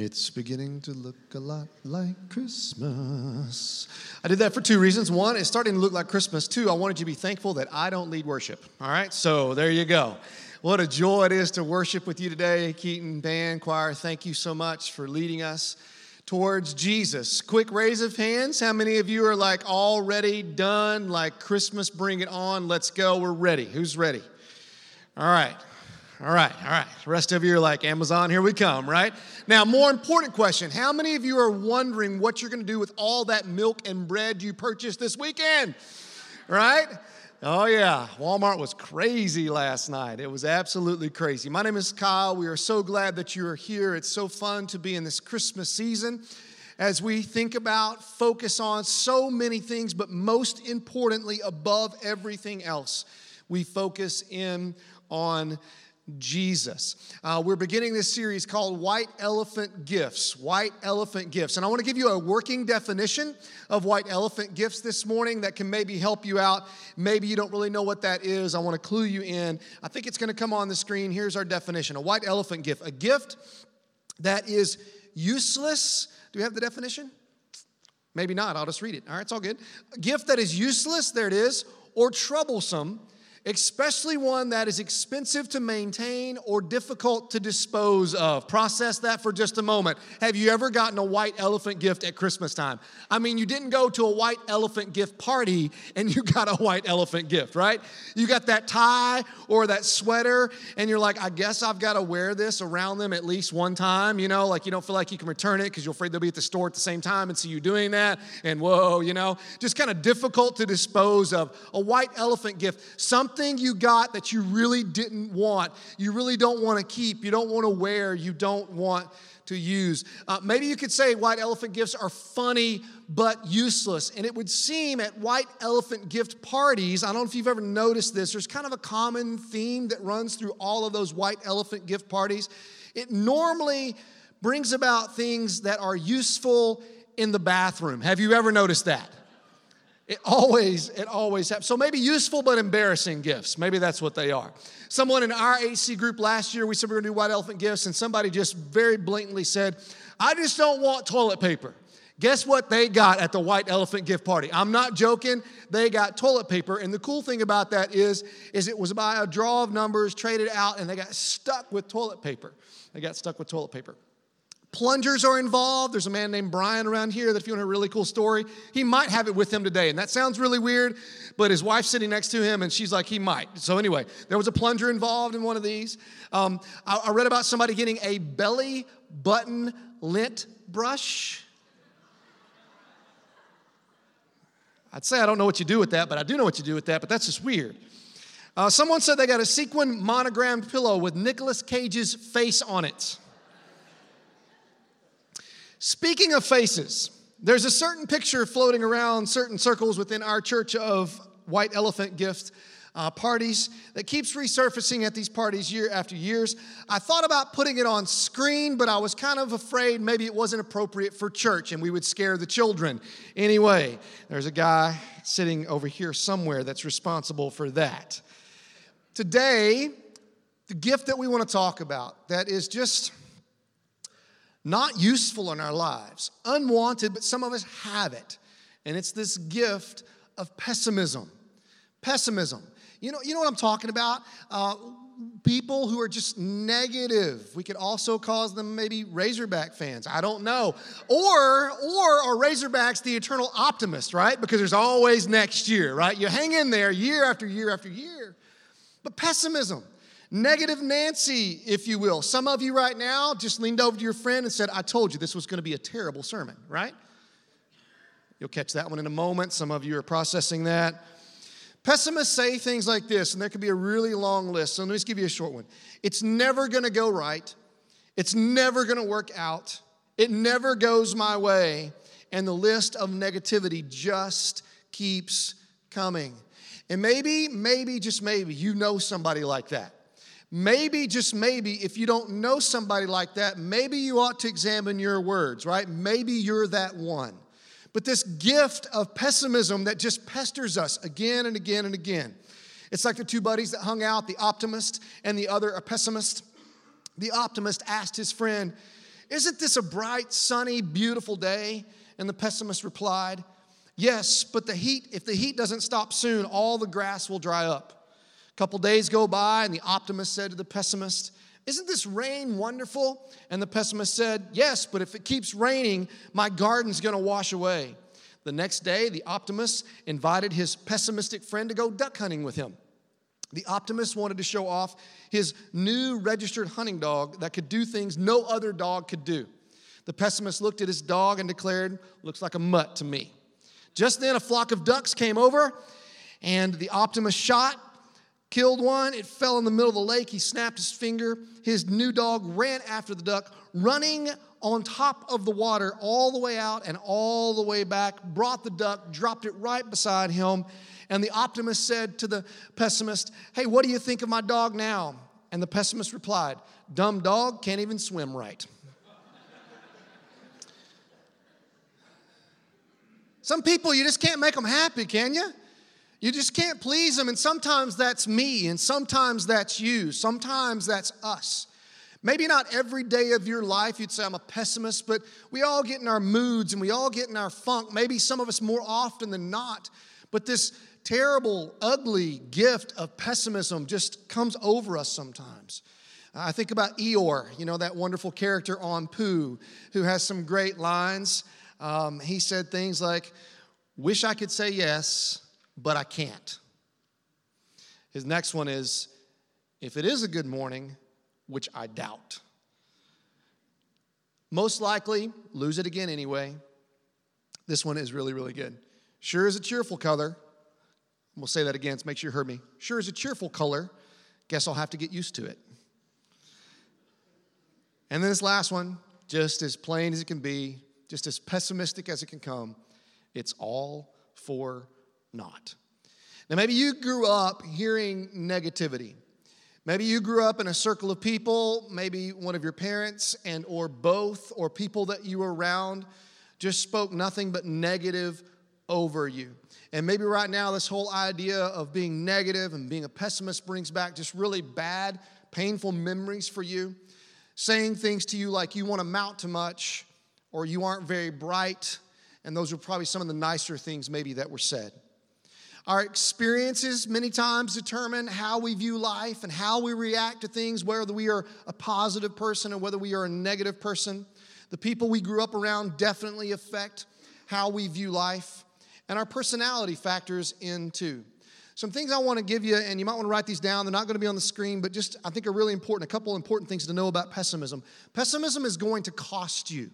It's beginning to look a lot like Christmas. I did that for two reasons. One, it's starting to look like Christmas. Two, I wanted you to be thankful that I don't lead worship. All right, so there you go. What a joy it is to worship with you today, Keaton Band Choir. Thank you so much for leading us towards Jesus. Quick raise of hands. How many of you are like already done? Like Christmas, bring it on. Let's go. We're ready. Who's ready? All right. All right, all right. The rest of you are like, Amazon, here we come, right? Now, more important question How many of you are wondering what you're going to do with all that milk and bread you purchased this weekend? Right? Oh, yeah. Walmart was crazy last night. It was absolutely crazy. My name is Kyle. We are so glad that you are here. It's so fun to be in this Christmas season as we think about, focus on so many things, but most importantly, above everything else, we focus in on Jesus. Uh, we're beginning this series called White Elephant Gifts. White Elephant Gifts. And I want to give you a working definition of white elephant gifts this morning that can maybe help you out. Maybe you don't really know what that is. I want to clue you in. I think it's going to come on the screen. Here's our definition a white elephant gift, a gift that is useless. Do we have the definition? Maybe not. I'll just read it. All right, it's all good. A gift that is useless, there it is, or troublesome especially one that is expensive to maintain or difficult to dispose of. Process that for just a moment. Have you ever gotten a white elephant gift at Christmas time? I mean, you didn't go to a white elephant gift party and you got a white elephant gift, right? You got that tie or that sweater, and you're like, I guess I've got to wear this around them at least one time, you know, like you don't feel like you can return it because you're afraid they'll be at the store at the same time and see you doing that. And whoa, you know, just kind of difficult to dispose of. A white elephant gift, something something you got that you really didn't want, you really don't want to keep, you don't want to wear, you don't want to use. Uh, maybe you could say white elephant gifts are funny but useless. And it would seem at white elephant gift parties, I don't know if you've ever noticed this, there's kind of a common theme that runs through all of those white elephant gift parties. It normally brings about things that are useful in the bathroom. Have you ever noticed that? It always, it always happens. So maybe useful but embarrassing gifts. Maybe that's what they are. Someone in our AC group last year, we said we were gonna do white elephant gifts, and somebody just very blatantly said, I just don't want toilet paper. Guess what they got at the white elephant gift party? I'm not joking. They got toilet paper. And the cool thing about that is, is it was by a draw of numbers, traded out, and they got stuck with toilet paper. They got stuck with toilet paper. Plungers are involved. There's a man named Brian around here that if you want a really cool story, he might have it with him today. And that sounds really weird, but his wife's sitting next to him and she's like, he might. So, anyway, there was a plunger involved in one of these. Um, I, I read about somebody getting a belly button lint brush. I'd say I don't know what you do with that, but I do know what you do with that, but that's just weird. Uh, someone said they got a sequin monogrammed pillow with Nicolas Cage's face on it. Speaking of faces, there's a certain picture floating around certain circles within our church of white elephant gift uh, parties that keeps resurfacing at these parties year after years. I thought about putting it on screen, but I was kind of afraid maybe it wasn't appropriate for church and we would scare the children. Anyway, there's a guy sitting over here somewhere that's responsible for that. Today, the gift that we want to talk about that is just not useful in our lives, unwanted, but some of us have it. And it's this gift of pessimism. Pessimism. You know, you know what I'm talking about? Uh, people who are just negative. We could also cause them maybe Razorback fans. I don't know. Or, or are Razorbacks the eternal optimist, right? Because there's always next year, right? You hang in there year after year after year. But pessimism. Negative Nancy, if you will. Some of you right now just leaned over to your friend and said, I told you this was going to be a terrible sermon, right? You'll catch that one in a moment. Some of you are processing that. Pessimists say things like this, and there could be a really long list. So let me just give you a short one. It's never going to go right. It's never going to work out. It never goes my way. And the list of negativity just keeps coming. And maybe, maybe, just maybe, you know somebody like that. Maybe, just maybe, if you don't know somebody like that, maybe you ought to examine your words, right? Maybe you're that one. But this gift of pessimism that just pesters us again and again and again. It's like the two buddies that hung out, the optimist and the other, a pessimist. The optimist asked his friend, Isn't this a bright, sunny, beautiful day? And the pessimist replied, Yes, but the heat, if the heat doesn't stop soon, all the grass will dry up. Couple days go by, and the optimist said to the pessimist, Isn't this rain wonderful? And the pessimist said, Yes, but if it keeps raining, my garden's gonna wash away. The next day, the optimist invited his pessimistic friend to go duck hunting with him. The optimist wanted to show off his new registered hunting dog that could do things no other dog could do. The pessimist looked at his dog and declared, Looks like a mutt to me. Just then, a flock of ducks came over, and the optimist shot, killed one. It fell in the middle of the lake. He snapped his finger. His new dog ran after the duck, running on top of the water all the way out and all the way back, brought the duck, dropped it right beside him and the optimist said to the pessimist, Hey, what do you think of my dog now? And the pessimist replied, Dumb dog, can't even swim right. Some people, you just can't make them happy, can you? You just can't please them. And sometimes that's me, and sometimes that's you, sometimes that's us. Maybe not every day of your life you'd say, I'm a pessimist, but we all get in our moods and we all get in our funk. Maybe some of us more often than not. But this terrible, ugly gift of pessimism just comes over us sometimes. I think about Eeyore, you know, that wonderful character on Pooh, who has some great lines. Um, he said things like, Wish I could say yes, but I can't. His next one is, If it is a good morning, which I doubt. Most likely, lose it again anyway. This one is really, really good. Sure is a cheerful color, We'll say that again to make sure you heard me. Sure is a cheerful color. Guess I'll have to get used to it. And then this last one, just as plain as it can be, just as pessimistic as it can come, it's all for naught. Now, maybe you grew up hearing negativity. Maybe you grew up in a circle of people, maybe one of your parents and or both or people that you were around just spoke nothing but negative over you. And maybe right now, this whole idea of being negative and being a pessimist brings back just really bad, painful memories for you. Saying things to you like you won't amount to much or you aren't very bright. And those are probably some of the nicer things, maybe, that were said. Our experiences many times determine how we view life and how we react to things, whether we are a positive person or whether we are a negative person. The people we grew up around definitely affect how we view life and our personality factors in too. Some things I want to give you, and you might want to write these down. They're not going to be on the screen, but just I think are really important. A couple important things to know about pessimism. Pessimism is going to cost you.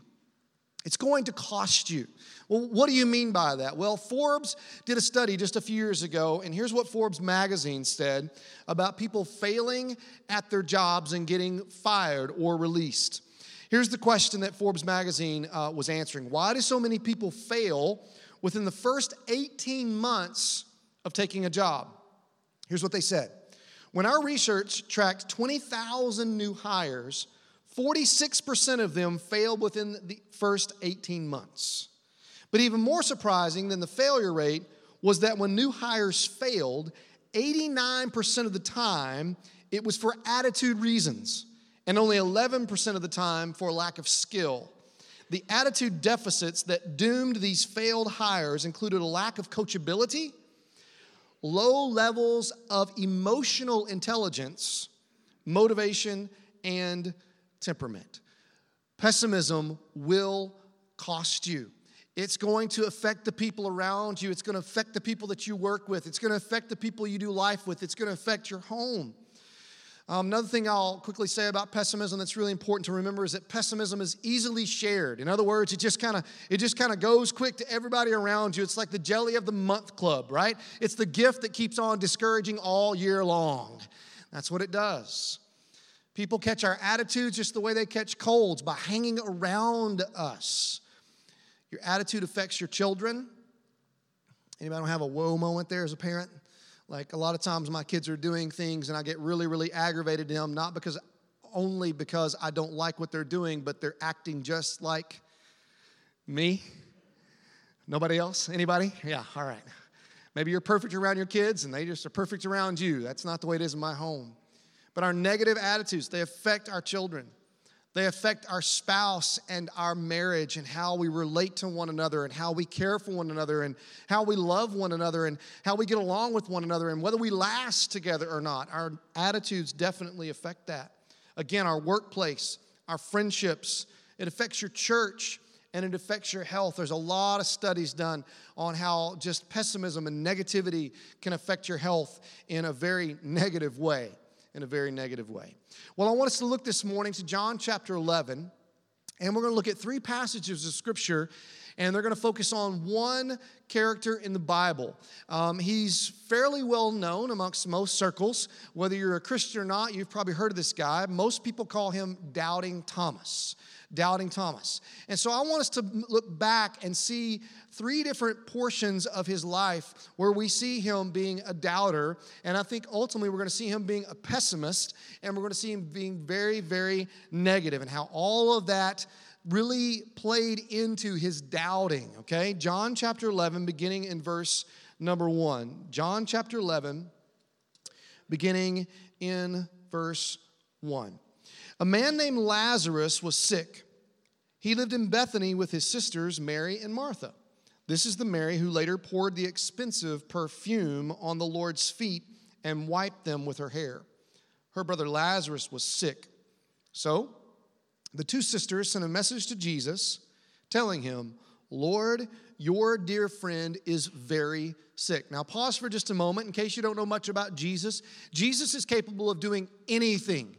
It's going to cost you. Well, what do you mean by that? Well, Forbes did a study just a few years ago, and here's what Forbes magazine said about people failing at their jobs and getting fired or released. Here's the question that Forbes magazine uh, was answering Why do so many people fail within the first 18 months of taking a job. Here's what they said When our research tracked 20,000 new hires, 46% of them failed within the first 18 months. But even more surprising than the failure rate was that when new hires failed, 89% of the time it was for attitude reasons, and only 11% of the time for lack of skill. The attitude deficits that doomed these failed hires included a lack of coachability, low levels of emotional intelligence, motivation, and temperament. Pessimism will cost you. It's going to affect the people around you. It's going to affect the people that you work with. It's going to affect the people you do life with. It's going to affect your home. Um, another thing I'll quickly say about pessimism that's really important to remember is that pessimism is easily shared. In other words, it just kind of it just kind of goes quick to everybody around you. It's like the jelly of the month club, right? It's the gift that keeps on discouraging all year long. That's what it does. People catch our attitudes just the way they catch colds by hanging around us. Your attitude affects your children. Anybody don't have a whoa moment there as a parent? Like a lot of times my kids are doing things and I get really, really aggravated at them, not because only because I don't like what they're doing, but they're acting just like me. Nobody else? Anybody? Yeah, all right. Maybe you're perfect around your kids and they just are perfect around you. That's not the way it is in my home. But our negative attitudes, they affect our children. They affect our spouse and our marriage and how we relate to one another and how we care for one another and how we love one another and how we get along with one another and whether we last together or not. Our attitudes definitely affect that. Again, our workplace, our friendships, it affects your church and it affects your health. There's a lot of studies done on how just pessimism and negativity can affect your health in a very negative way in a very negative way. Well, I want us to look this morning to John chapter 11, and we're going to look at three passages of scripture and they're going to focus on one character in the Bible. Um, he's fairly well known amongst most circles. Whether you're a Christian or not, you've probably heard of this guy. Most people call him Doubting Thomas doubting Thomas. And so I want us to look back and see three different portions of his life where we see him being a doubter. And I think ultimately we're going to see him being a pessimist and we're going to see him being very, very negative and how all of that really played into his doubting. Okay? John chapter 11, beginning in verse number 1. John chapter 11, beginning in verse 1. A man named Lazarus was sick. He lived in Bethany with his sisters, Mary and Martha. This is the Mary who later poured the expensive perfume on the Lord's feet and wiped them with her hair. Her brother Lazarus was sick. So the two sisters sent a message to Jesus telling him, Lord, your dear friend is very sick. Now, pause for just a moment in case you don't know much about Jesus. Jesus is capable of doing anything.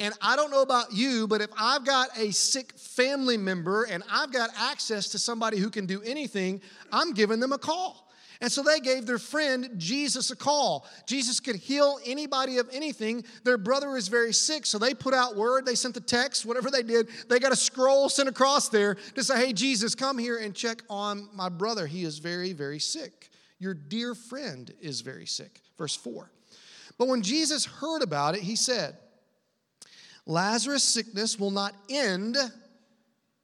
And I don't know about you, but if I've got a sick family member and I've got access to somebody who can do anything, I'm giving them a call. And so they gave their friend Jesus a call. Jesus could heal anybody of anything. Their brother is very sick, so they put out word, they sent the text, whatever they did. They got a scroll sent across there to say, hey, Jesus, come here and check on my brother. He is very, very sick. Your dear friend is very sick. Verse 4. But when Jesus heard about it, he said, Lazarus' sickness will not end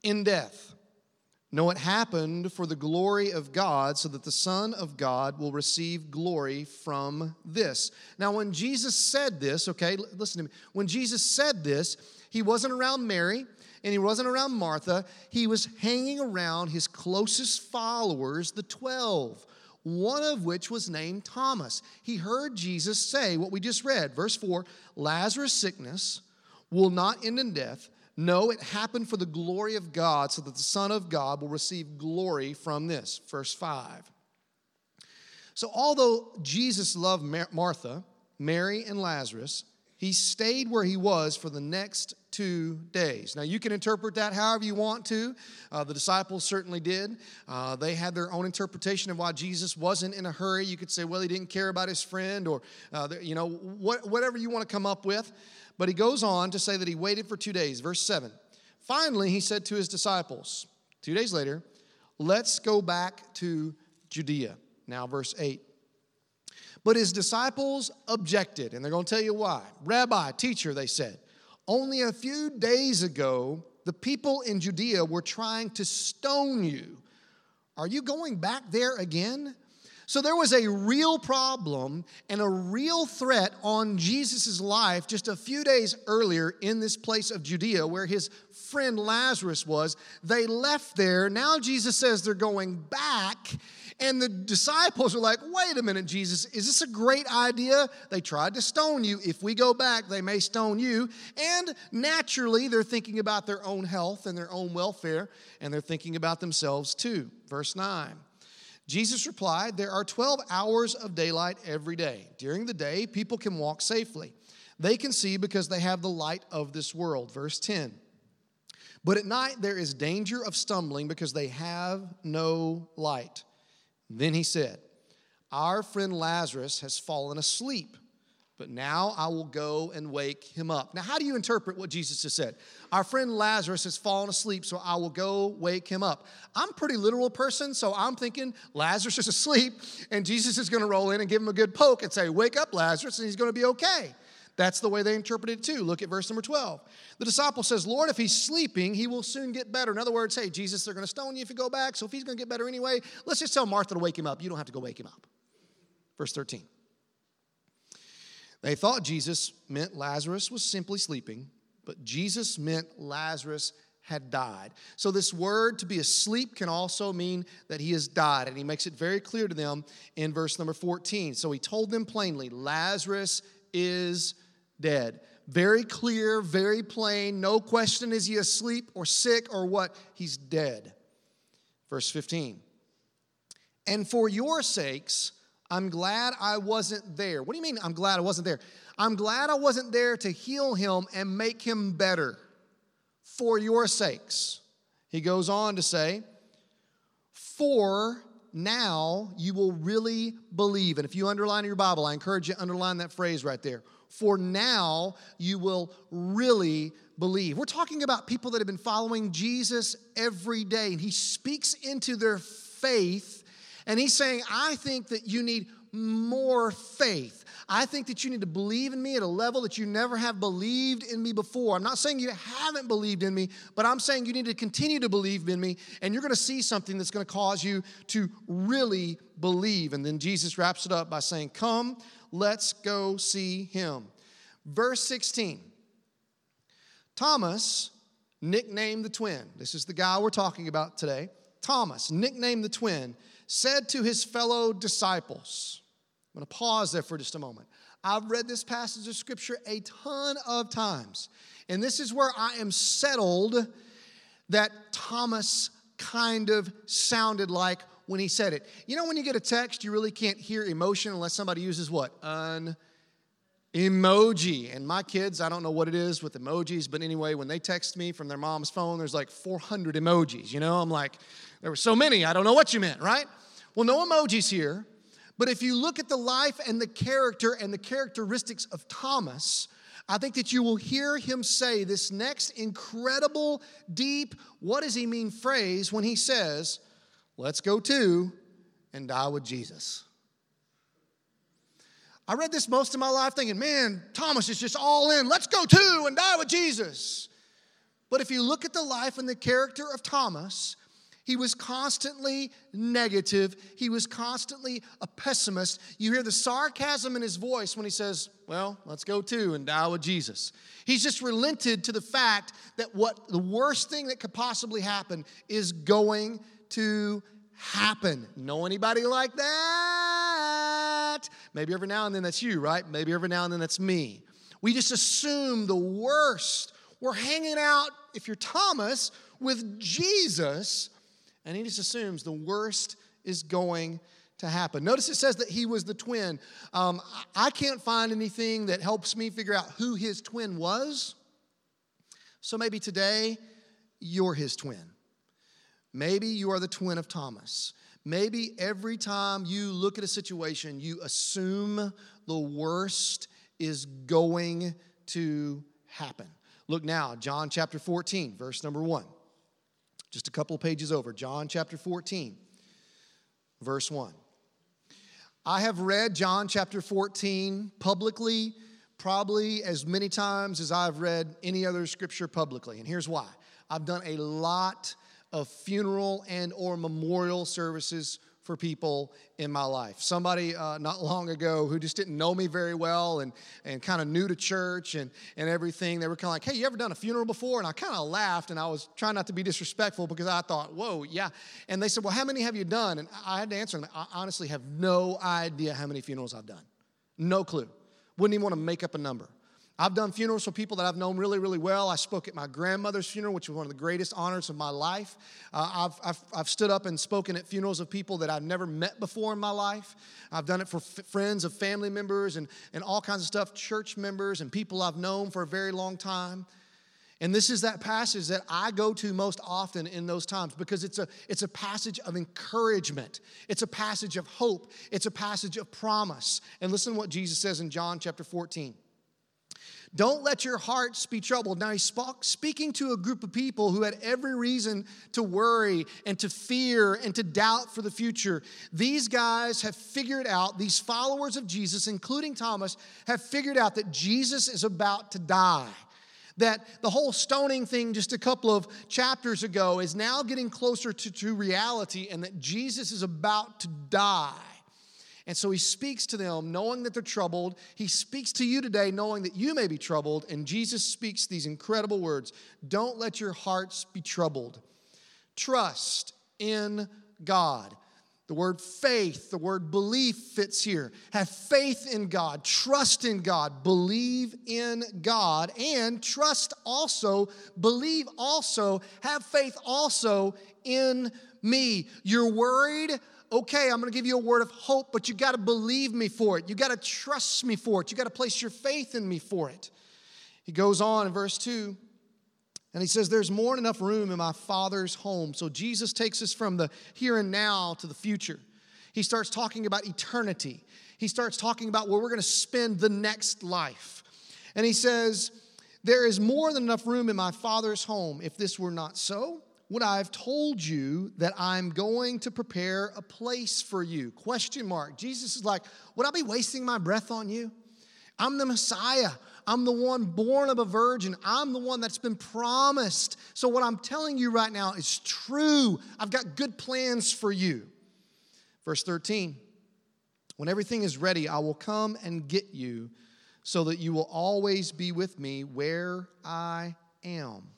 in death. No, it happened for the glory of God, so that the Son of God will receive glory from this. Now, when Jesus said this, okay, listen to me. When Jesus said this, he wasn't around Mary and he wasn't around Martha. He was hanging around his closest followers, the 12, one of which was named Thomas. He heard Jesus say what we just read, verse 4 Lazarus' sickness will not end in death. No, it happened for the glory of God, so that the Son of God will receive glory from this. Verse 5. So, although Jesus loved Martha, Mary, and Lazarus, he stayed where he was for the next two days. Now, you can interpret that however you want to. Uh, the disciples certainly did. Uh, they had their own interpretation of why Jesus wasn't in a hurry. You could say, well, he didn't care about his friend, or, uh, you know, what, whatever you want to come up with. But he goes on to say that he waited for two days. Verse 7. Finally, he said to his disciples, two days later, let's go back to Judea. Now, verse 8. But his disciples objected, and they're going to tell you why. Rabbi, teacher, they said, only a few days ago, the people in Judea were trying to stone you. Are you going back there again? So there was a real problem and a real threat on Jesus' life just a few days earlier in this place of Judea where his friend Lazarus was. They left there. Now Jesus says they're going back. And the disciples are like, wait a minute, Jesus, is this a great idea? They tried to stone you. If we go back, they may stone you. And naturally, they're thinking about their own health and their own welfare, and they're thinking about themselves too. Verse 9. Jesus replied, There are 12 hours of daylight every day. During the day, people can walk safely. They can see because they have the light of this world. Verse 10. But at night, there is danger of stumbling because they have no light. Then he said, Our friend Lazarus has fallen asleep but now I will go and wake him up. Now, how do you interpret what Jesus has said? Our friend Lazarus has fallen asleep, so I will go wake him up. I'm a pretty literal person, so I'm thinking Lazarus is asleep, and Jesus is going to roll in and give him a good poke and say, Wake up, Lazarus, and he's going to be okay. That's the way they interpret it too. Look at verse number 12. The disciple says, Lord, if he's sleeping, he will soon get better. In other words, hey, Jesus, they're going to stone you if you go back, so if he's going to get better anyway, let's just tell Martha to wake him up. You don't have to go wake him up. Verse 13. They thought Jesus meant Lazarus was simply sleeping, but Jesus meant Lazarus had died. So, this word to be asleep can also mean that he has died. And he makes it very clear to them in verse number 14. So, he told them plainly, Lazarus is dead. Very clear, very plain. No question is he asleep or sick or what? He's dead. Verse 15. And for your sakes, I'm glad I wasn't there. What do you mean I'm glad I wasn't there? I'm glad I wasn't there to heal him and make him better for your sakes. He goes on to say, For now you will really believe. And if you underline in your Bible, I encourage you to underline that phrase right there. For now you will really believe. We're talking about people that have been following Jesus every day, and he speaks into their faith, and he's saying, I think that you need more faith. I think that you need to believe in me at a level that you never have believed in me before. I'm not saying you haven't believed in me, but I'm saying you need to continue to believe in me, and you're going to see something that's going to cause you to really believe. And then Jesus wraps it up by saying, Come, let's go see him. Verse 16 Thomas, nicknamed the twin, this is the guy we're talking about today. Thomas, nicknamed the twin, said to his fellow disciples, I'm going to pause there for just a moment. I've read this passage of scripture a ton of times, and this is where I am settled that Thomas kind of sounded like when he said it. You know, when you get a text, you really can't hear emotion unless somebody uses what? An emoji. And my kids, I don't know what it is with emojis, but anyway, when they text me from their mom's phone, there's like 400 emojis. You know, I'm like, there were so many, I don't know what you meant, right? Well, no emojis here. But if you look at the life and the character and the characteristics of Thomas, I think that you will hear him say this next incredible, deep, what does he mean phrase when he says, Let's go to and die with Jesus. I read this most of my life thinking, man, Thomas is just all in. Let's go to and die with Jesus. But if you look at the life and the character of Thomas, he was constantly negative. He was constantly a pessimist. You hear the sarcasm in his voice when he says, Well, let's go to and die with Jesus. He's just relented to the fact that what the worst thing that could possibly happen is going to happen. Know anybody like that? Maybe every now and then that's you, right? Maybe every now and then that's me. We just assume the worst. We're hanging out, if you're Thomas, with Jesus and he just assumes the worst is going to happen. Notice it says that he was the twin. Um, I can't find anything that helps me figure out who his twin was. So maybe today you're his twin. Maybe you are the twin of Thomas. Maybe every time you look at a situation, you assume the worst is going to happen. Look now, John chapter 14, verse number 1. Just a couple of pages over, John chapter 14, verse 1. I have read John chapter 14 publicly probably as many times as I've read any other scripture publicly. And here's why. I've done a lot of funeral and or memorial services for people in my life. Somebody uh, not long ago who just didn't know me very well and, and kind of new to church and, and everything, they were kind of like, hey, you ever done a funeral before? And I kind of laughed and I was trying not to be disrespectful because I thought, whoa, yeah. And they said, well, how many have you done? And I had to answer them, I honestly have no idea how many funerals I've done. No clue. Wouldn't even want to make up a number. I've done funerals for people that I've known really, really well. I spoke at my grandmother's funeral, which was one of the greatest honors of my life. Uh, I've, I've, I've, stood up and spoken at funerals of people that I've never met before in my life. I've done it for f- friends of family members and, and all kinds of stuff, church members and people I've known for a very long time. And this is that passage that I go to most often in those times because it's a, it's a passage of encouragement. It's a passage of hope. It's a passage of promise. And listen to what Jesus says in John chapter 14. Don't let your hearts be troubled. Now, he's speaking to a group of people who had every reason to worry and to fear and to doubt for the future. These guys have figured out, these followers of Jesus, including Thomas, have figured out that Jesus is about to die. That the whole stoning thing just a couple of chapters ago is now getting closer to, to reality, and that Jesus is about to die. And so he speaks to them knowing that they're troubled. He speaks to you today knowing that you may be troubled. And Jesus speaks these incredible words Don't let your hearts be troubled. Trust in God. The word faith, the word belief fits here. Have faith in God, trust in God, believe in God, and trust also, believe also, have faith also in me. You're worried? Okay, I'm gonna give you a word of hope, but you gotta believe me for it. You gotta trust me for it. You gotta place your faith in me for it. He goes on in verse 2. And he says, There's more than enough room in my Father's home. So Jesus takes us from the here and now to the future. He starts talking about eternity. He starts talking about where we're going to spend the next life. And he says, There is more than enough room in my Father's home. If this were not so, would I have told you that I'm going to prepare a place for you? Question mark. Jesus is like, Would I be wasting my breath on you? I'm the Messiah. I'm the one born of a virgin. I'm the one that's been promised. So, what I'm telling you right now is true. I've got good plans for you. Verse 13 When everything is ready, I will come and get you so that you will always be with me where I am.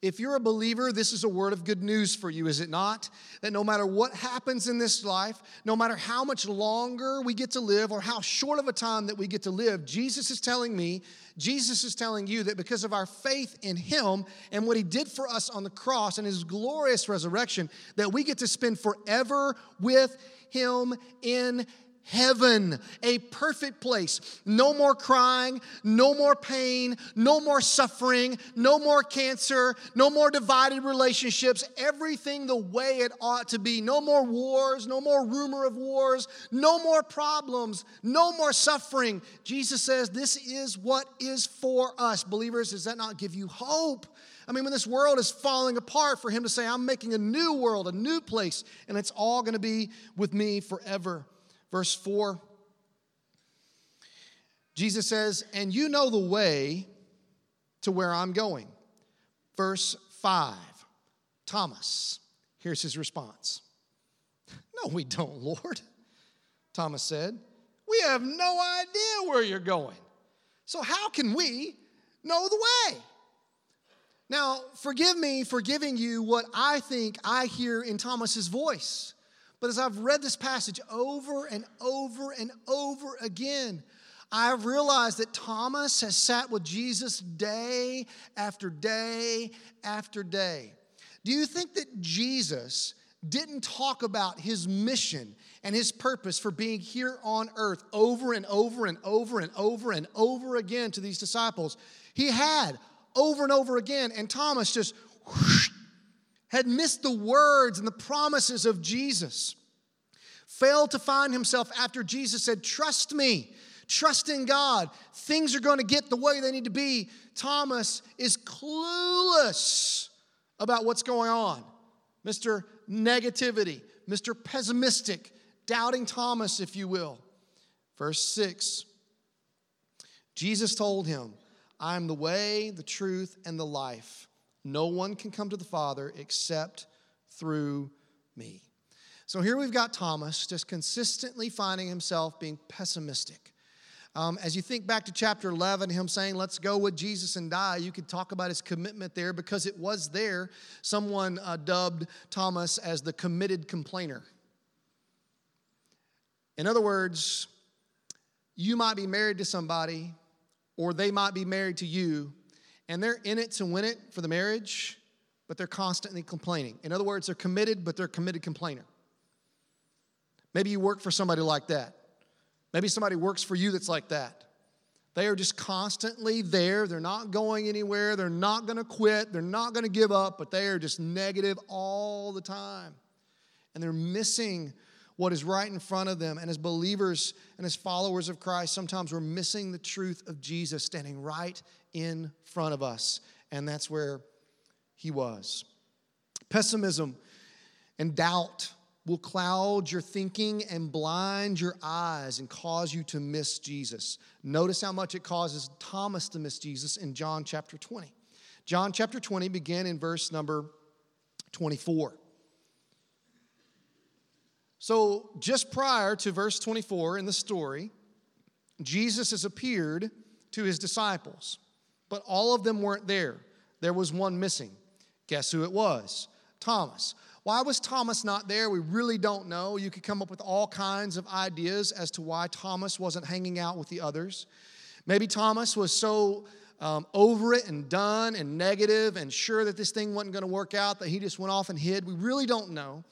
If you're a believer, this is a word of good news for you, is it not? That no matter what happens in this life, no matter how much longer we get to live or how short of a time that we get to live, Jesus is telling me, Jesus is telling you that because of our faith in Him and what He did for us on the cross and His glorious resurrection, that we get to spend forever with Him in heaven, a perfect place. No more crying, no more pain, no more suffering, no more cancer, no more divided relationships, everything the way it ought to be. No more wars, no more rumor of wars, no more problems, no more suffering. Jesus says this is what is for us. Believers, does that not give you hope? I mean, when this world is falling apart, for him to say, I'm making a new world, a new place, and it's all going to be with me forever. Verse 4 Jesus says, And you know the way to where I'm going. Verse 5 Thomas, here's his response No, we don't, Lord. Thomas said, We have no idea where you're going. So, how can we know the way? Now, forgive me for giving you what I think I hear in Thomas's voice. But as I've read this passage over and over and over again, I've realized that Thomas has sat with Jesus day after day after day. Do you think that Jesus didn't talk about his mission and his purpose for being here on earth over and over and over and over and over again to these disciples? He had over and over again, and Thomas just whoosh, had missed the words and the promises of Jesus. Failed to find himself after Jesus said, Trust me, trust in God. Things are going to get the way they need to be. Thomas is clueless about what's going on. Mr. Negativity, Mr. Pessimistic, doubting Thomas, if you will. Verse 6 Jesus told him, I am the way, the truth, and the life. No one can come to the Father except through me. So here we've got Thomas just consistently finding himself being pessimistic. Um, as you think back to chapter 11, him saying, Let's go with Jesus and die, you could talk about his commitment there because it was there. Someone uh, dubbed Thomas as the committed complainer. In other words, you might be married to somebody or they might be married to you, and they're in it to win it for the marriage, but they're constantly complaining. In other words, they're committed, but they're a committed complainer. Maybe you work for somebody like that. Maybe somebody works for you that's like that. They are just constantly there. They're not going anywhere. They're not going to quit. They're not going to give up, but they are just negative all the time. And they're missing what is right in front of them. And as believers and as followers of Christ, sometimes we're missing the truth of Jesus standing right in front of us. And that's where he was. Pessimism and doubt will cloud your thinking and blind your eyes and cause you to miss Jesus. Notice how much it causes Thomas to miss Jesus in John chapter 20. John chapter 20 begin in verse number 24. So, just prior to verse 24 in the story, Jesus has appeared to his disciples, but all of them weren't there. There was one missing. Guess who it was? Thomas. Why was Thomas not there? We really don't know. You could come up with all kinds of ideas as to why Thomas wasn't hanging out with the others. Maybe Thomas was so um, over it and done and negative and sure that this thing wasn't going to work out that he just went off and hid. We really don't know.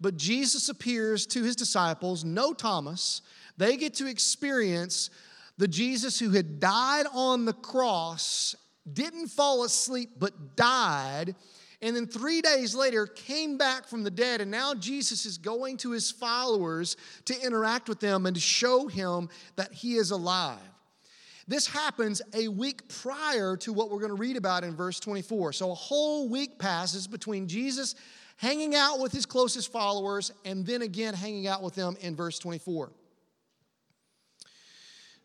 But Jesus appears to his disciples, no Thomas. They get to experience the Jesus who had died on the cross, didn't fall asleep, but died. And then three days later came back from the dead. And now Jesus is going to his followers to interact with them and to show him that he is alive. This happens a week prior to what we're going to read about in verse 24. So a whole week passes between Jesus hanging out with his closest followers and then again hanging out with them in verse 24.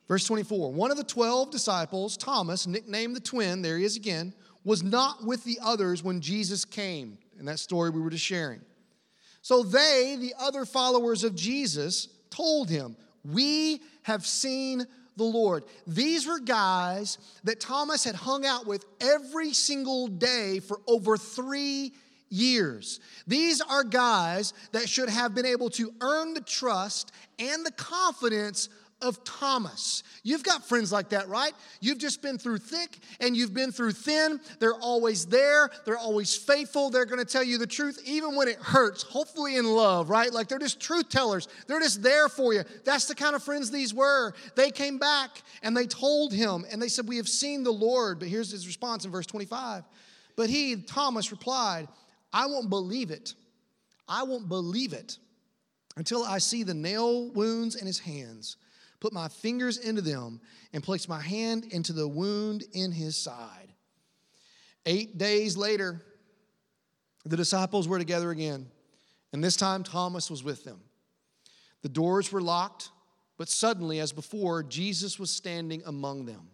Verse 24 One of the 12 disciples, Thomas, nicknamed the twin, there he is again, was not with the others when Jesus came, in that story we were just sharing. So they, the other followers of Jesus, told him, We have seen the Lord. These were guys that Thomas had hung out with every single day for over three years. These are guys that should have been able to earn the trust and the confidence of Thomas. You've got friends like that, right? You've just been through thick and you've been through thin. They're always there, they're always faithful. They're going to tell you the truth even when it hurts, hopefully in love, right? Like they're just truth tellers. They're just there for you. That's the kind of friends these were. They came back and they told him and they said, We have seen the Lord. But here's his response in verse 25. But he, Thomas, replied, I won't believe it. I won't believe it until I see the nail wounds in his hands put my fingers into them, and placed my hand into the wound in his side. Eight days later, the disciples were together again, and this time Thomas was with them. The doors were locked, but suddenly, as before, Jesus was standing among them.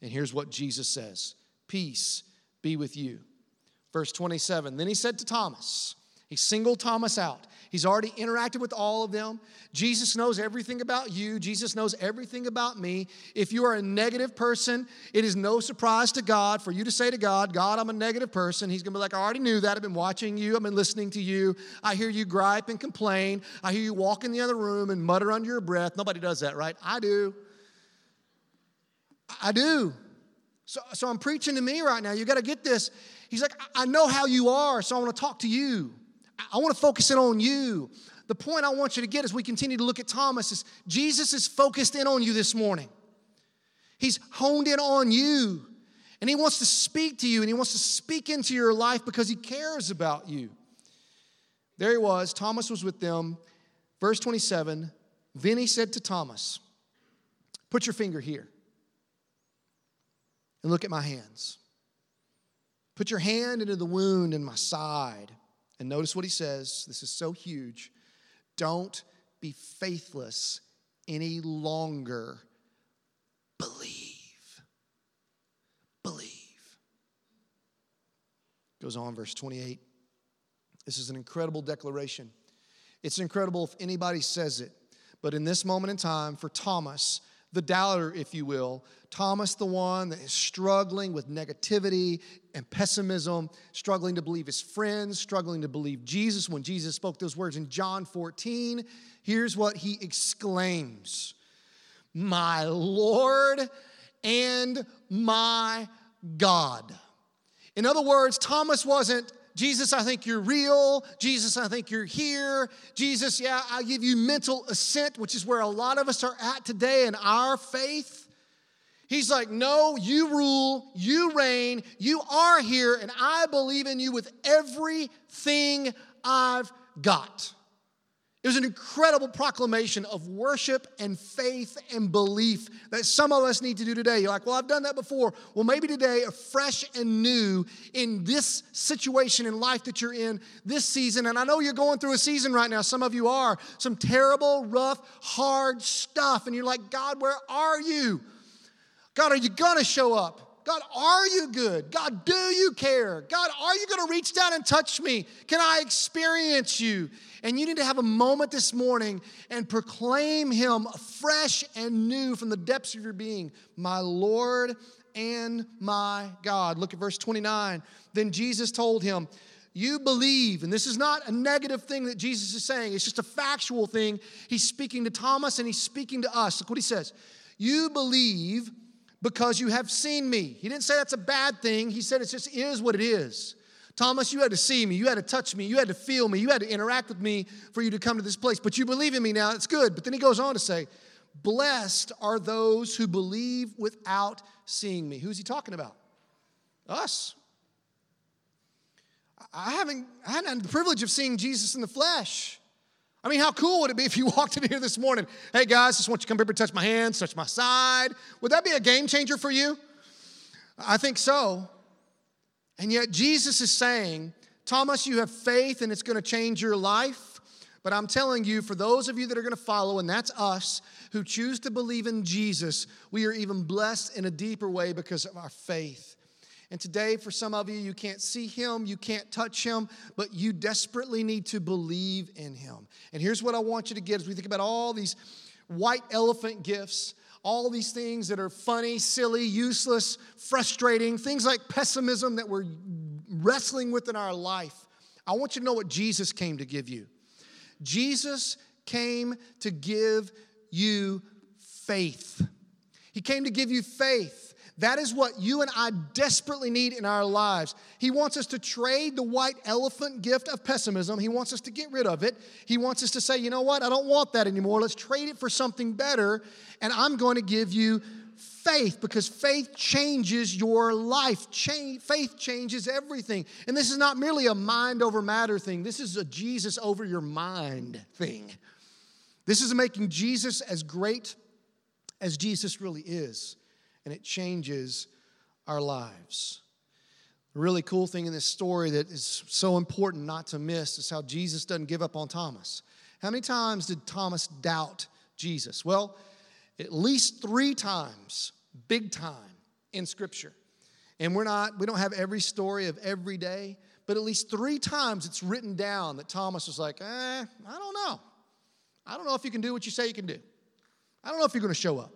And here's what Jesus says Peace be with you. Verse 27 Then he said to Thomas, he singled Thomas out. He's already interacted with all of them. Jesus knows everything about you. Jesus knows everything about me. If you are a negative person, it is no surprise to God for you to say to God, God, I'm a negative person. He's going to be like, I already knew that. I've been watching you. I've been listening to you. I hear you gripe and complain. I hear you walk in the other room and mutter under your breath. Nobody does that, right? I do. I do. So, so I'm preaching to me right now. You got to get this. He's like, I know how you are, so I want to talk to you. I want to focus in on you. The point I want you to get as we continue to look at Thomas is Jesus is focused in on you this morning. He's honed in on you. And he wants to speak to you and he wants to speak into your life because he cares about you. There he was. Thomas was with them. Verse 27 Then he said to Thomas, Put your finger here and look at my hands. Put your hand into the wound in my side and notice what he says. This is so huge. Don't be faithless any longer. Believe. Believe. Goes on, verse 28. This is an incredible declaration. It's incredible if anybody says it. But in this moment in time, for Thomas, the doubter, if you will, Thomas, the one that is struggling with negativity and pessimism, struggling to believe his friends, struggling to believe Jesus. When Jesus spoke those words in John 14, here's what he exclaims My Lord and my God. In other words, Thomas wasn't Jesus, I think you're real. Jesus, I think you're here. Jesus, yeah, I give you mental assent, which is where a lot of us are at today in our faith. He's like, No, you rule, you reign, you are here, and I believe in you with everything I've got. It was an incredible proclamation of worship and faith and belief that some of us need to do today. You're like, well, I've done that before. Well, maybe today, fresh and new in this situation in life that you're in this season. And I know you're going through a season right now. Some of you are. Some terrible, rough, hard stuff. And you're like, God, where are you? God, are you going to show up? God, are you good? God, do you care? God, are you going to reach down and touch me? Can I experience you? And you need to have a moment this morning and proclaim Him fresh and new from the depths of your being, my Lord and my God. Look at verse 29. Then Jesus told him, you believe, and this is not a negative thing that Jesus is saying, it's just a factual thing. He's speaking to Thomas and he's speaking to us. Look what he says. You believe because you have seen me. He didn't say that's a bad thing. He said it just is what it is. Thomas, you had to see me, you had to touch me, you had to feel me, you had to interact with me for you to come to this place. But you believe in me now, it's good. But then he goes on to say, Blessed are those who believe without seeing me. Who's he talking about? Us. I haven't, I haven't had the privilege of seeing Jesus in the flesh. I mean, how cool would it be if you walked in here this morning? Hey guys, just want you to come here and touch my hands, touch my side. Would that be a game changer for you? I think so. And yet, Jesus is saying, Thomas, you have faith and it's going to change your life. But I'm telling you, for those of you that are going to follow, and that's us who choose to believe in Jesus, we are even blessed in a deeper way because of our faith. And today, for some of you, you can't see him, you can't touch him, but you desperately need to believe in him. And here's what I want you to get as we think about all these white elephant gifts, all these things that are funny, silly, useless, frustrating, things like pessimism that we're wrestling with in our life. I want you to know what Jesus came to give you. Jesus came to give you faith. He came to give you faith. That is what you and I desperately need in our lives. He wants us to trade the white elephant gift of pessimism. He wants us to get rid of it. He wants us to say, you know what? I don't want that anymore. Let's trade it for something better. And I'm going to give you faith because faith changes your life. faith changes everything. And this is not merely a mind over matter thing, this is a Jesus over your mind thing. This is making Jesus as great as Jesus really is and it changes our lives. The really cool thing in this story that is so important not to miss is how Jesus doesn't give up on Thomas. How many times did Thomas doubt Jesus? Well, at least three times, big time in Scripture. And we're not, we don't have every story of every day, but at least three times it's written down that Thomas was like, eh, I don't know. I don't know if you can do what you say you can do. I don't know if you're going to show up.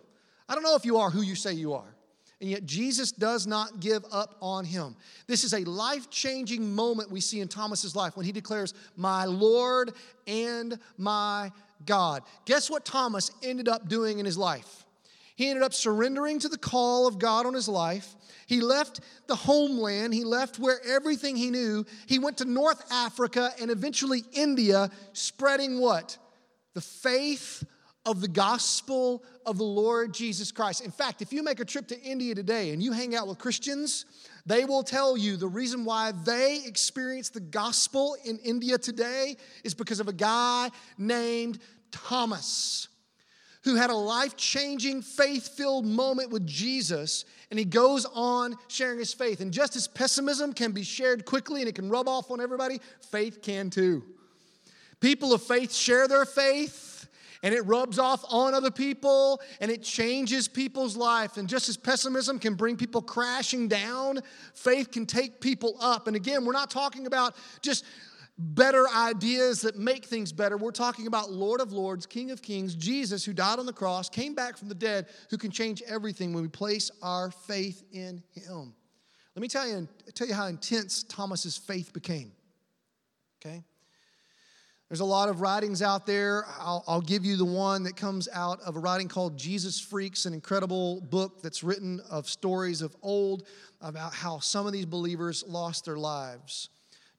I don't know if you are who you say you are. And yet, Jesus does not give up on him. This is a life changing moment we see in Thomas's life when he declares, My Lord and my God. Guess what Thomas ended up doing in his life? He ended up surrendering to the call of God on his life. He left the homeland, he left where everything he knew. He went to North Africa and eventually India, spreading what? The faith of the gospel of the Lord Jesus Christ. In fact, if you make a trip to India today and you hang out with Christians, they will tell you the reason why they experience the gospel in India today is because of a guy named Thomas who had a life changing, faith filled moment with Jesus, and he goes on sharing his faith. And just as pessimism can be shared quickly and it can rub off on everybody, faith can too. People of faith share their faith and it rubs off on other people and it changes people's life. And just as pessimism can bring people crashing down, faith can take people up. And again, we're not talking about just better ideas that make things better. We're talking about Lord of Lords, King of Kings, Jesus, who died on the cross, came back from the dead, who can change everything when we place our faith in Him. Let me tell you, tell you how intense Thomas's faith became. Okay? There's a lot of writings out there. I'll, I'll, give you the one that comes out of a writing called Jesus Freaks, an incredible book that's written of stories of old about how some of these believers lost their lives.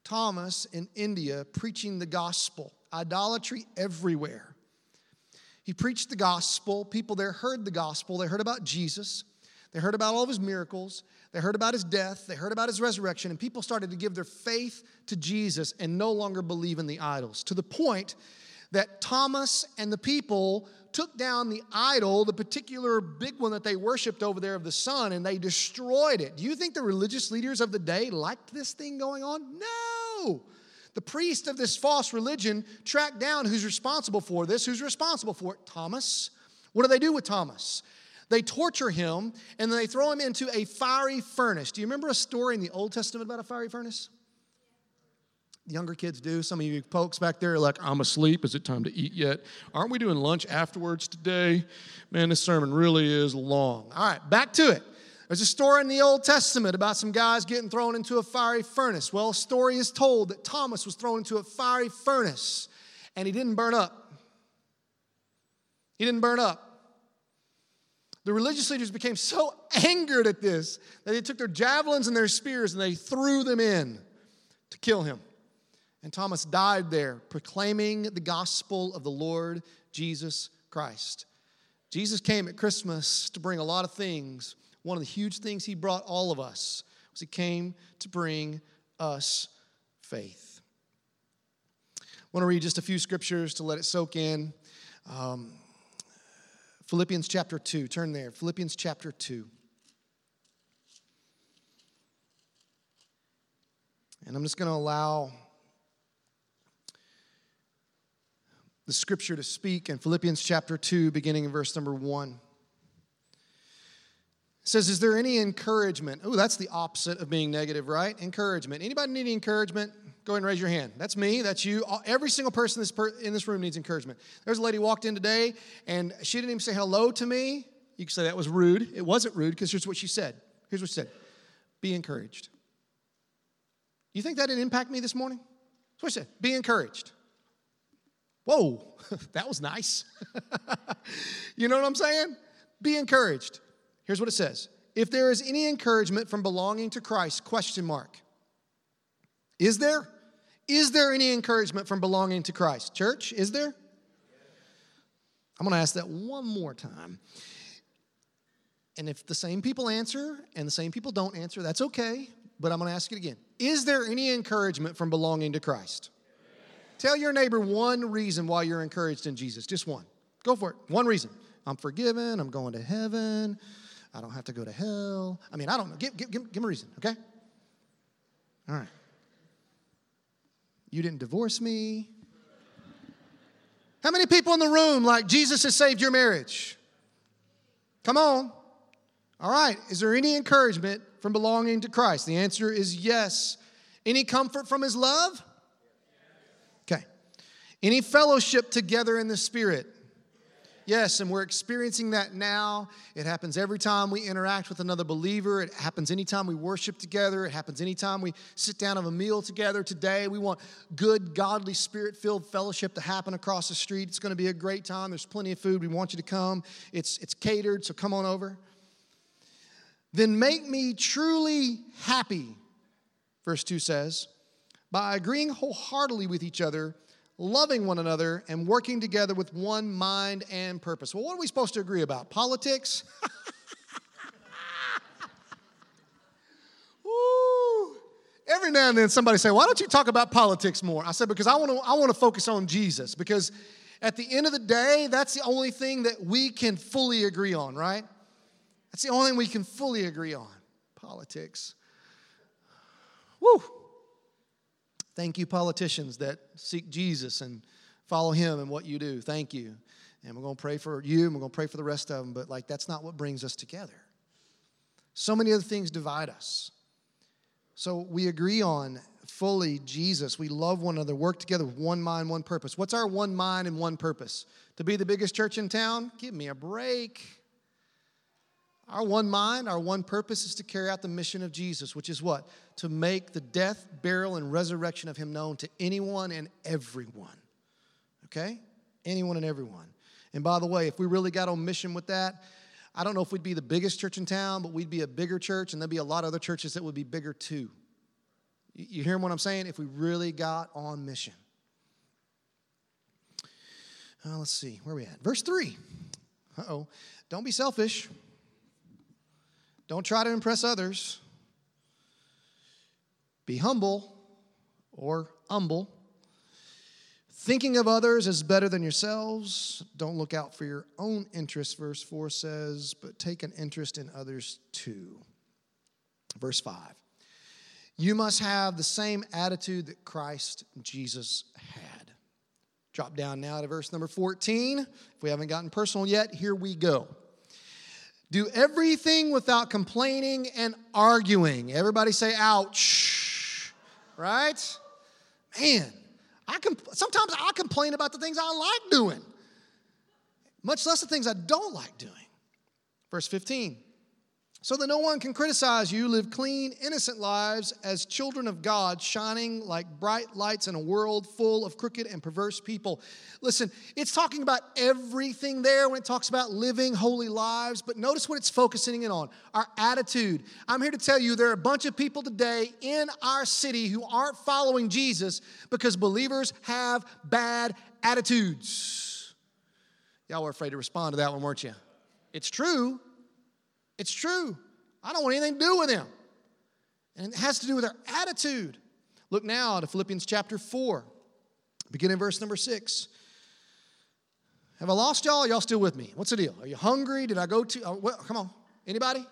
Thomas in India preaching the gospel, idolatry everywhere. He preached the gospel. People there heard the gospel. They heard about Jesus. They heard about all of his miracles. They heard about his death, they heard about his resurrection, and people started to give their faith to Jesus and no longer believe in the idols to the point that Thomas and the people took down the idol, the particular big one that they worshiped over there of the sun, and they destroyed it. Do you think the religious leaders of the day liked this thing going on? No. The priest of this false religion tracked down who's responsible for this, who's responsible for it? Thomas. What do they do with Thomas? They torture him and then they throw him into a fiery furnace. Do you remember a story in the Old Testament about a fiery furnace? younger kids do. Some of you folks back there are like, I'm asleep. Is it time to eat yet? Aren't we doing lunch afterwards today? Man, this sermon really is long. All right, back to it. There's a story in the Old Testament about some guys getting thrown into a fiery furnace. Well, a story is told that Thomas was thrown into a fiery furnace and he didn't burn up. He didn't burn up. The religious leaders became so angered at this that they took their javelins and their spears and they threw them in to kill him. And Thomas died there, proclaiming the gospel of the Lord Jesus Christ. Jesus came at Christmas to bring a lot of things. One of the huge things he brought all of us was he came to bring us faith. I want to read just a few scriptures to let it soak in. Um, Philippians chapter 2, turn there. Philippians chapter 2. And I'm just going to allow the scripture to speak in Philippians chapter 2, beginning in verse number 1. It says, Is there any encouragement? Oh, that's the opposite of being negative, right? Encouragement. Anybody need any encouragement? Go ahead and raise your hand. That's me. That's you. Every single person in this room needs encouragement. There's a lady walked in today, and she didn't even say hello to me. You can say that was rude. It wasn't rude because here's what she said. Here's what she said Be encouraged. You think that didn't impact me this morning? That's what she said. Be encouraged. Whoa, that was nice. you know what I'm saying? Be encouraged. Here's what it says. If there is any encouragement from belonging to Christ, question mark. Is there? Is there any encouragement from belonging to Christ? Church, is there? I'm going to ask that one more time. And if the same people answer and the same people don't answer, that's okay, but I'm going to ask it again. Is there any encouragement from belonging to Christ? Tell your neighbor one reason why you're encouraged in Jesus. Just one. Go for it. One reason. I'm forgiven. I'm going to heaven. I don't have to go to hell. I mean, I don't know. Give, give, give, give me a reason, okay? All right. You didn't divorce me. How many people in the room like Jesus has saved your marriage? Come on. All right. Is there any encouragement from belonging to Christ? The answer is yes. Any comfort from his love? Okay. Any fellowship together in the Spirit? Yes, and we're experiencing that now. It happens every time we interact with another believer. It happens anytime we worship together. It happens anytime we sit down of a meal together. Today, we want good, godly, spirit filled fellowship to happen across the street. It's going to be a great time. There's plenty of food. We want you to come. It's, it's catered, so come on over. Then make me truly happy, verse 2 says, by agreeing wholeheartedly with each other loving one another, and working together with one mind and purpose. Well, what are we supposed to agree about? Politics? Every now and then somebody say, "Why don't you talk about politics more?" I said, "Because I want to I want to focus on Jesus because at the end of the day, that's the only thing that we can fully agree on, right? That's the only thing we can fully agree on. Politics. Woo! Thank you, politicians that seek Jesus and follow him and what you do. Thank you. And we're going to pray for you and we're going to pray for the rest of them, but like that's not what brings us together. So many other things divide us. So we agree on fully Jesus. We love one another, work together with one mind, one purpose. What's our one mind and one purpose? To be the biggest church in town? Give me a break. Our one mind, our one purpose is to carry out the mission of Jesus, which is what? To make the death, burial, and resurrection of him known to anyone and everyone. Okay? Anyone and everyone. And by the way, if we really got on mission with that, I don't know if we'd be the biggest church in town, but we'd be a bigger church, and there'd be a lot of other churches that would be bigger too. You hear what I'm saying? If we really got on mission. Uh, let's see, where are we at? Verse 3. Uh oh. Don't be selfish. Don't try to impress others. Be humble or humble. Thinking of others is better than yourselves. Don't look out for your own interests, verse 4 says, but take an interest in others too. Verse 5. You must have the same attitude that Christ Jesus had. Drop down now to verse number 14. If we haven't gotten personal yet, here we go. Do everything without complaining and arguing. Everybody say, ouch. Right? Man, I can, sometimes I complain about the things I like doing, much less the things I don't like doing. Verse 15 so that no one can criticize you, live clean, innocent lives as children of God, shining like bright lights in a world full of crooked and perverse people. Listen, it's talking about everything there when it talks about living holy lives, but notice what it's focusing in on our attitude. I'm here to tell you there are a bunch of people today in our city who aren't following Jesus because believers have bad attitudes. Y'all were afraid to respond to that one, weren't you? It's true. It's true. I don't want anything to do with them. And it has to do with our attitude. Look now to Philippians chapter 4, beginning verse number 6. Have I lost y'all? y'all still with me? What's the deal? Are you hungry? Did I go to? Oh, well, come on. Anybody?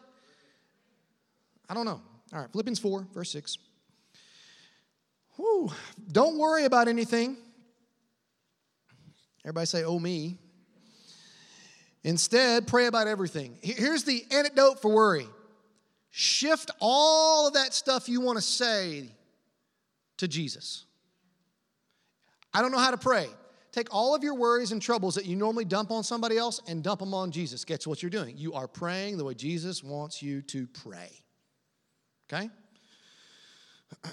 I don't know. All right, Philippians 4, verse 6. Whew. Don't worry about anything. Everybody say, oh, me. Instead, pray about everything. Here's the antidote for worry shift all of that stuff you want to say to Jesus. I don't know how to pray. Take all of your worries and troubles that you normally dump on somebody else and dump them on Jesus. Guess what you're doing? You are praying the way Jesus wants you to pray. Okay?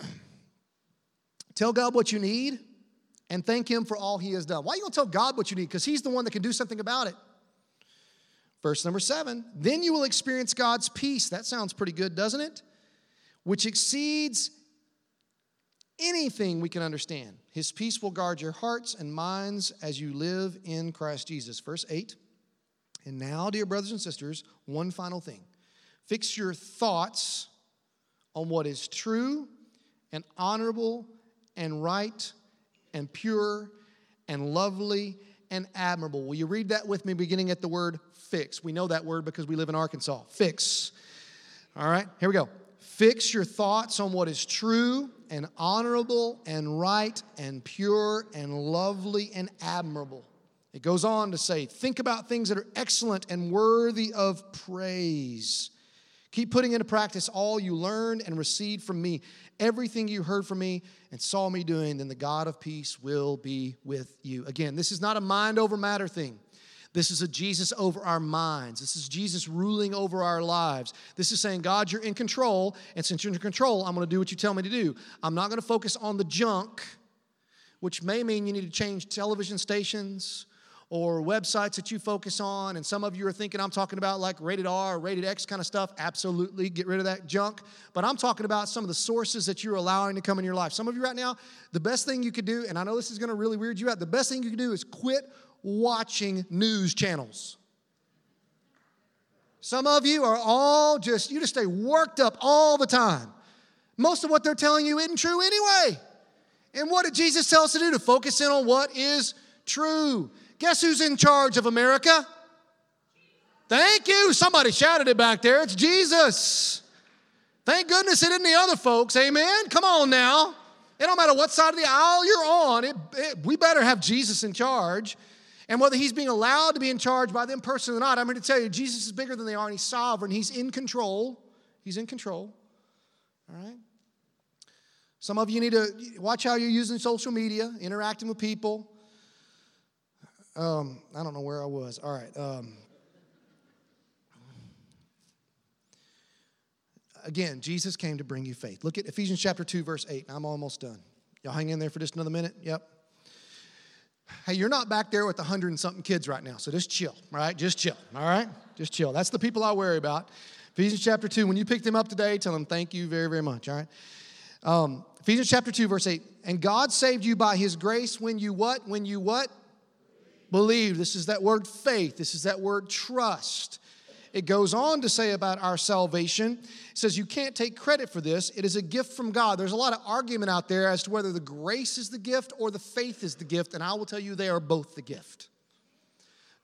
tell God what you need and thank Him for all He has done. Why are you going to tell God what you need? Because He's the one that can do something about it. Verse number seven, then you will experience God's peace. That sounds pretty good, doesn't it? Which exceeds anything we can understand. His peace will guard your hearts and minds as you live in Christ Jesus. Verse 8. And now, dear brothers and sisters, one final thing. Fix your thoughts on what is true and honorable and right and pure and lovely and admirable. Will you read that with me, beginning at the word fix? We know that word because we live in Arkansas. Fix. All right, here we go. Fix your thoughts on what is true and honorable and right and pure and lovely and admirable. It goes on to say, think about things that are excellent and worthy of praise. Keep putting into practice all you learned and received from me, everything you heard from me and saw me doing, then the God of peace will be with you. Again, this is not a mind over matter thing. This is a Jesus over our minds. This is Jesus ruling over our lives. This is saying, God, you're in control, and since you're in control, I'm going to do what you tell me to do. I'm not going to focus on the junk, which may mean you need to change television stations or websites that you focus on. And some of you are thinking I'm talking about like rated R or rated X kind of stuff. Absolutely, get rid of that junk. But I'm talking about some of the sources that you're allowing to come in your life. Some of you right now, the best thing you could do, and I know this is going to really weird you out, the best thing you can do is quit watching news channels. Some of you are all just, you just stay worked up all the time. Most of what they're telling you isn't true anyway. And what did Jesus tell us to do? To focus in on what is true. Guess who's in charge of America? Thank you. Somebody shouted it back there. It's Jesus. Thank goodness it isn't the other folks. Amen. Come on now. It don't matter what side of the aisle you're on. It, it, we better have Jesus in charge. And whether he's being allowed to be in charge by them personally or not, I'm here to tell you, Jesus is bigger than they are, and he's sovereign. He's in control. He's in control. All right? Some of you need to watch how you're using social media, interacting with people. Um, I don't know where I was. All right. Um, again, Jesus came to bring you faith. Look at Ephesians chapter 2, verse 8. I'm almost done. Y'all hang in there for just another minute? Yep. Hey, you're not back there with the hundred and something kids right now, so just chill, right? Just chill, all right? Just chill. That's the people I worry about. Ephesians chapter 2, when you pick them up today, tell them thank you very, very much, all right? Um, Ephesians chapter 2, verse 8. And God saved you by his grace when you what? When you what? believe. This is that word faith. This is that word trust. It goes on to say about our salvation. It says you can't take credit for this. It is a gift from God. There's a lot of argument out there as to whether the grace is the gift or the faith is the gift, and I will tell you they are both the gift.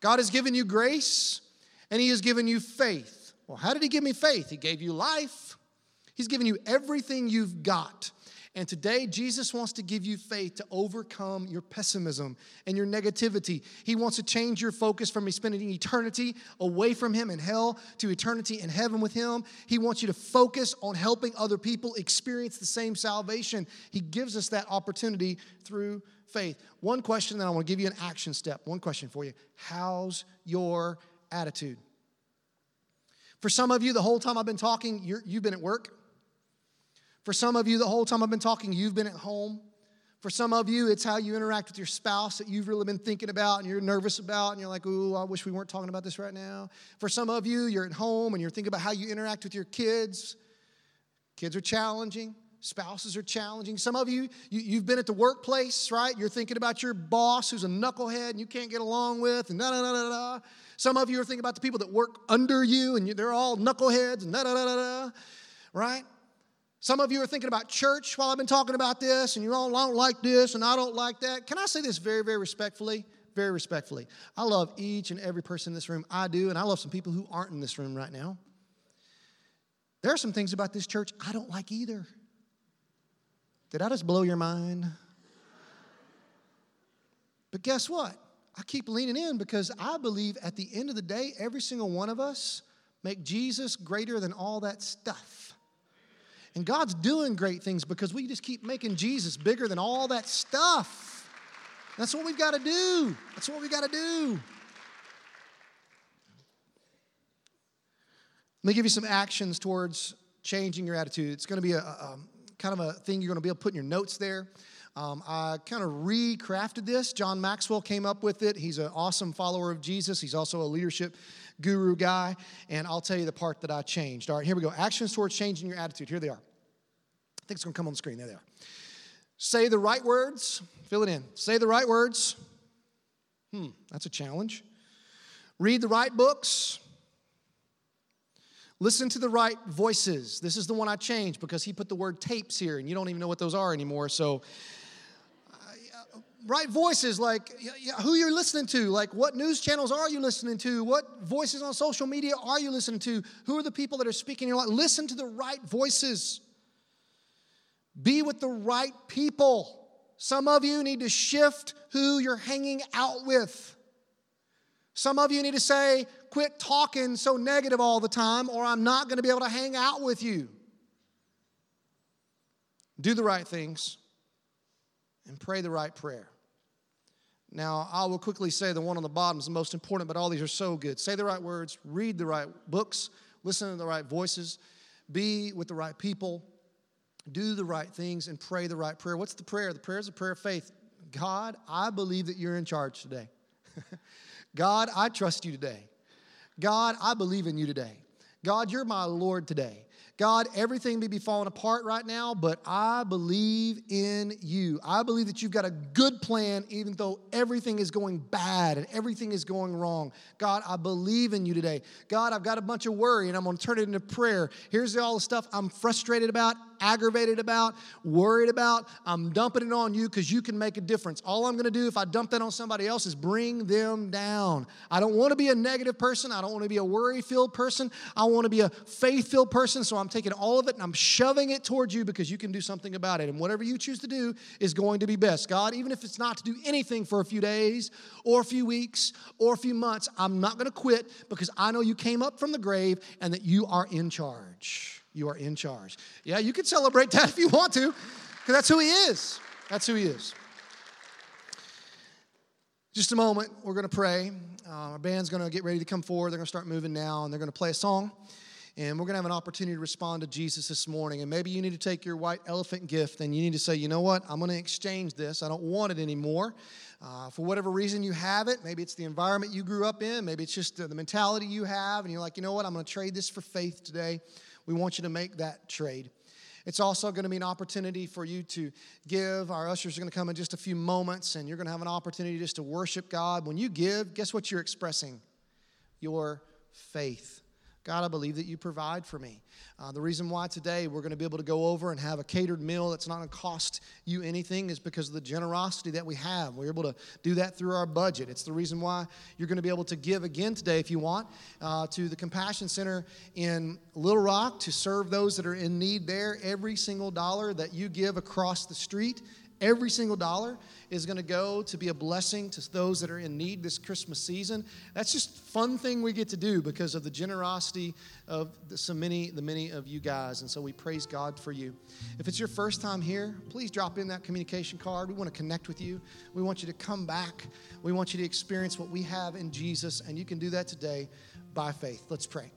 God has given you grace and He has given you faith. Well, how did He give me faith? He gave you life, He's given you everything you've got. And today, Jesus wants to give you faith to overcome your pessimism and your negativity. He wants to change your focus from spending eternity away from Him in hell to eternity in heaven with Him. He wants you to focus on helping other people experience the same salvation. He gives us that opportunity through faith. One question, that I want to give you an action step. One question for you How's your attitude? For some of you, the whole time I've been talking, you have been at work. For some of you, the whole time I've been talking, you've been at home. For some of you, it's how you interact with your spouse that you've really been thinking about and you're nervous about, and you're like, ooh, I wish we weren't talking about this right now. For some of you, you're at home and you're thinking about how you interact with your kids. Kids are challenging, spouses are challenging. Some of you, you have been at the workplace, right? You're thinking about your boss who's a knucklehead and you can't get along with, and da da da da da. Some of you are thinking about the people that work under you and they're all knuckleheads and da da da da da, right? Some of you are thinking about church while I've been talking about this, and you all don't like this, and I don't like that. Can I say this very, very respectfully? Very respectfully. I love each and every person in this room. I do, and I love some people who aren't in this room right now. There are some things about this church I don't like either. Did I just blow your mind? But guess what? I keep leaning in because I believe at the end of the day, every single one of us make Jesus greater than all that stuff. And God's doing great things because we just keep making Jesus bigger than all that stuff. That's what we've got to do. That's what we've got to do. Let me give you some actions towards changing your attitude. It's going to be a, a kind of a thing you're going to be able to put in your notes there. Um, I kind of recrafted this. John Maxwell came up with it. He's an awesome follower of Jesus. He's also a leadership guru guy. And I'll tell you the part that I changed. All right, here we go. Actions towards changing your attitude. Here they are I think it's going to come on the screen. There they are. Say the right words. Fill it in. Say the right words. Hmm, that's a challenge. Read the right books. Listen to the right voices. This is the one I changed because he put the word tapes here, and you don't even know what those are anymore. So, right voices like who you're listening to, like what news channels are you listening to, what voices on social media are you listening to, who are the people that are speaking in your life. Listen to the right voices. Be with the right people. Some of you need to shift who you're hanging out with. Some of you need to say, quit talking so negative all the time, or I'm not going to be able to hang out with you. Do the right things and pray the right prayer. Now, I will quickly say the one on the bottom is the most important, but all these are so good. Say the right words, read the right books, listen to the right voices, be with the right people, do the right things, and pray the right prayer. What's the prayer? The prayer is a prayer of faith. God, I believe that you're in charge today. God, I trust you today. God, I believe in you today. God, you're my Lord today. God, everything may be falling apart right now, but I believe in you. I believe that you've got a good plan, even though everything is going bad and everything is going wrong. God, I believe in you today. God, I've got a bunch of worry and I'm going to turn it into prayer. Here's all the stuff I'm frustrated about, aggravated about, worried about. I'm dumping it on you because you can make a difference. All I'm going to do if I dump that on somebody else is bring them down. I don't want to be a negative person. I don't want to be a worry filled person. I want to be a faith filled person. So I'm taking all of it and I'm shoving it towards you because you can do something about it. And whatever you choose to do is going to be best. God, even if it's not to do anything for a few days or a few weeks or a few months, I'm not going to quit because I know you came up from the grave and that you are in charge. You are in charge. Yeah, you can celebrate that if you want to, because that's who He is. That's who He is. Just a moment, we're going to pray. Uh, our band's going to get ready to come forward. They're going to start moving now, and they're going to play a song. And we're going to have an opportunity to respond to Jesus this morning. And maybe you need to take your white elephant gift and you need to say, you know what? I'm going to exchange this. I don't want it anymore. Uh, for whatever reason you have it, maybe it's the environment you grew up in, maybe it's just the mentality you have, and you're like, you know what? I'm going to trade this for faith today we want you to make that trade. It's also going to be an opportunity for you to give. Our ushers are going to come in just a few moments, and you're going to have an opportunity just to worship God. When you give, guess what you're expressing? Your faith. God, I believe that you provide for me. Uh, the reason why today we're going to be able to go over and have a catered meal that's not going to cost you anything is because of the generosity that we have. We're able to do that through our budget. It's the reason why you're going to be able to give again today, if you want, uh, to the Compassion Center in Little Rock to serve those that are in need there. Every single dollar that you give across the street Every single dollar is going to go to be a blessing to those that are in need this Christmas season. That's just fun thing we get to do because of the generosity of the, so many, the many of you guys. And so we praise God for you. If it's your first time here, please drop in that communication card. We want to connect with you. We want you to come back. We want you to experience what we have in Jesus, and you can do that today by faith. Let's pray.